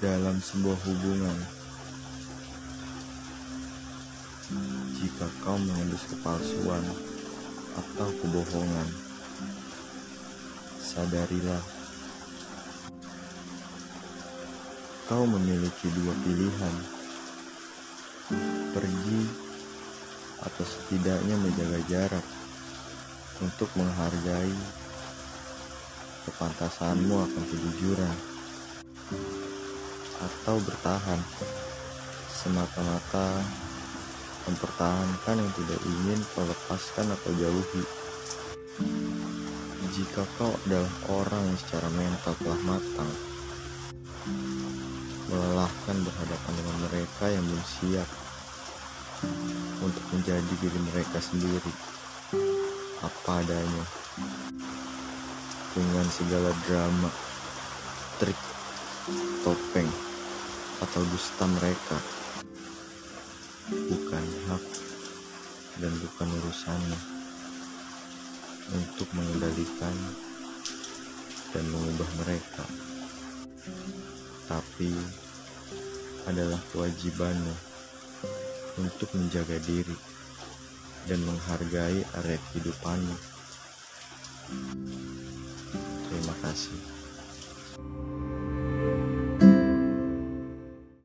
dalam sebuah hubungan. Jika kau mengendus kepalsuan atau kebohongan, sadarilah. Kau memiliki dua pilihan: pergi atau setidaknya menjaga jarak untuk menghargai kepantasanmu akan kejujuran atau bertahan. Semata-mata mempertahankan yang tidak ingin kau lepaskan atau jauhi. Jika kau adalah orang yang secara mental telah matang, melelahkan berhadapan dengan mereka yang belum siap untuk menjadi diri mereka sendiri, apa adanya, dengan segala drama, trik, topeng, atau dusta mereka. Bukan hak dan bukan urusannya untuk mengendalikan dan mengubah mereka. Tapi adalah kewajibannya untuk menjaga diri dan menghargai area kehidupannya. Terima kasih